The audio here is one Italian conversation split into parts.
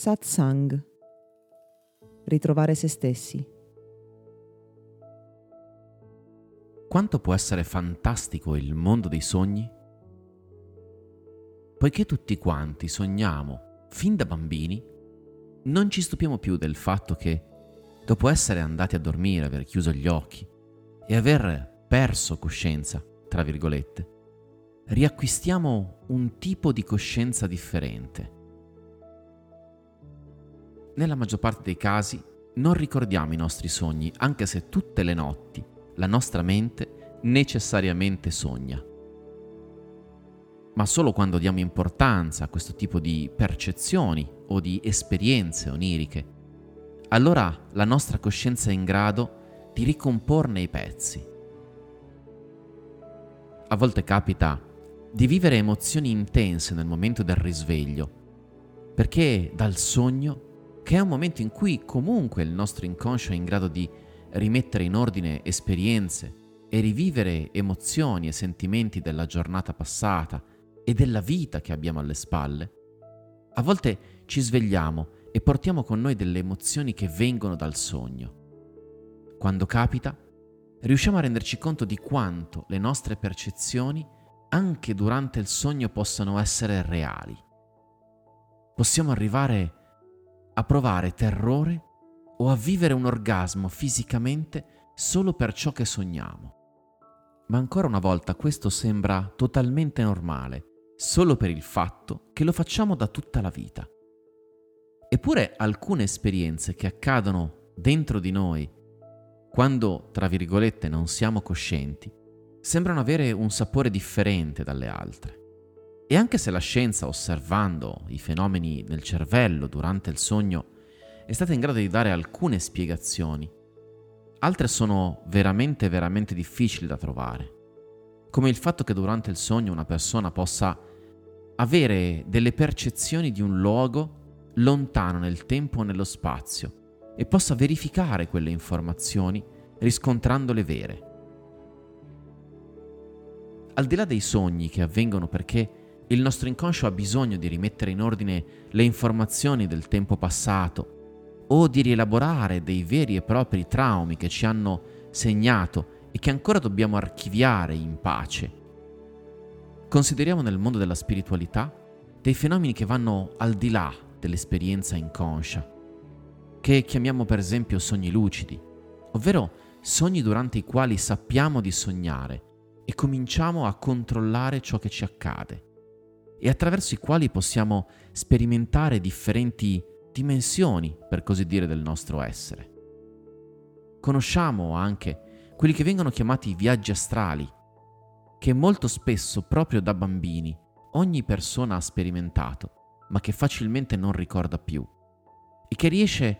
Satsang. Ritrovare se stessi. Quanto può essere fantastico il mondo dei sogni? Poiché tutti quanti sogniamo fin da bambini, non ci stupiamo più del fatto che, dopo essere andati a dormire, aver chiuso gli occhi e aver perso coscienza, tra virgolette, riacquistiamo un tipo di coscienza differente nella maggior parte dei casi non ricordiamo i nostri sogni, anche se tutte le notti la nostra mente necessariamente sogna. Ma solo quando diamo importanza a questo tipo di percezioni o di esperienze oniriche, allora la nostra coscienza è in grado di ricomporne i pezzi. A volte capita di vivere emozioni intense nel momento del risveglio, perché dal sogno che è un momento in cui comunque il nostro inconscio è in grado di rimettere in ordine esperienze e rivivere emozioni e sentimenti della giornata passata e della vita che abbiamo alle spalle, a volte ci svegliamo e portiamo con noi delle emozioni che vengono dal sogno. Quando capita, riusciamo a renderci conto di quanto le nostre percezioni anche durante il sogno possano essere reali. Possiamo arrivare a provare terrore o a vivere un orgasmo fisicamente solo per ciò che sogniamo. Ma ancora una volta questo sembra totalmente normale, solo per il fatto che lo facciamo da tutta la vita. Eppure alcune esperienze che accadono dentro di noi, quando, tra virgolette, non siamo coscienti, sembrano avere un sapore differente dalle altre. E anche se la scienza, osservando i fenomeni nel cervello durante il sogno, è stata in grado di dare alcune spiegazioni, altre sono veramente, veramente difficili da trovare. Come il fatto che durante il sogno una persona possa avere delle percezioni di un luogo lontano nel tempo o nello spazio e possa verificare quelle informazioni riscontrandole vere. Al di là dei sogni che avvengono perché il nostro inconscio ha bisogno di rimettere in ordine le informazioni del tempo passato o di rielaborare dei veri e propri traumi che ci hanno segnato e che ancora dobbiamo archiviare in pace. Consideriamo nel mondo della spiritualità dei fenomeni che vanno al di là dell'esperienza inconscia, che chiamiamo per esempio sogni lucidi, ovvero sogni durante i quali sappiamo di sognare e cominciamo a controllare ciò che ci accade e attraverso i quali possiamo sperimentare differenti dimensioni, per così dire, del nostro essere. Conosciamo anche quelli che vengono chiamati viaggi astrali, che molto spesso, proprio da bambini, ogni persona ha sperimentato, ma che facilmente non ricorda più, e che riesce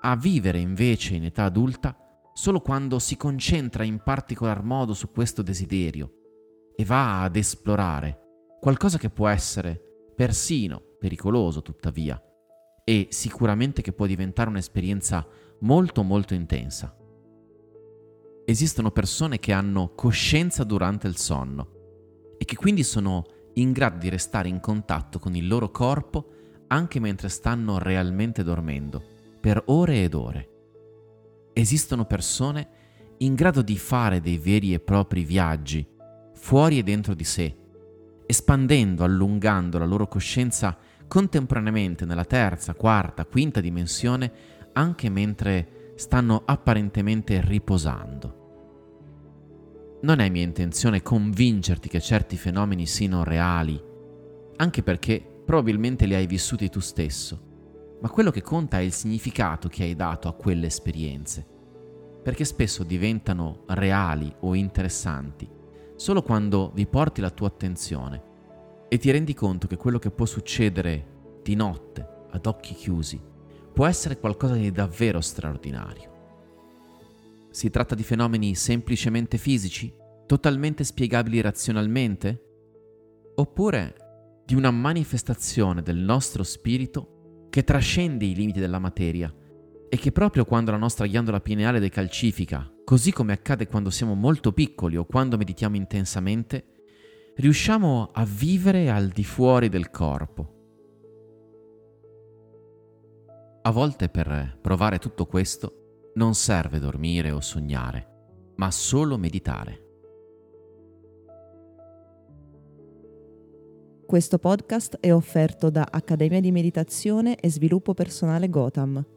a vivere invece in età adulta solo quando si concentra in particolar modo su questo desiderio e va ad esplorare qualcosa che può essere persino pericoloso tuttavia e sicuramente che può diventare un'esperienza molto molto intensa. Esistono persone che hanno coscienza durante il sonno e che quindi sono in grado di restare in contatto con il loro corpo anche mentre stanno realmente dormendo, per ore ed ore. Esistono persone in grado di fare dei veri e propri viaggi, fuori e dentro di sé, espandendo, allungando la loro coscienza contemporaneamente nella terza, quarta, quinta dimensione, anche mentre stanno apparentemente riposando. Non è mia intenzione convincerti che certi fenomeni siano reali, anche perché probabilmente li hai vissuti tu stesso, ma quello che conta è il significato che hai dato a quelle esperienze, perché spesso diventano reali o interessanti solo quando vi porti la tua attenzione e ti rendi conto che quello che può succedere di notte, ad occhi chiusi, può essere qualcosa di davvero straordinario. Si tratta di fenomeni semplicemente fisici, totalmente spiegabili razionalmente? Oppure di una manifestazione del nostro spirito che trascende i limiti della materia e che proprio quando la nostra ghiandola pineale decalcifica così come accade quando siamo molto piccoli o quando meditiamo intensamente, riusciamo a vivere al di fuori del corpo. A volte per provare tutto questo non serve dormire o sognare, ma solo meditare. Questo podcast è offerto da Accademia di Meditazione e Sviluppo Personale Gotham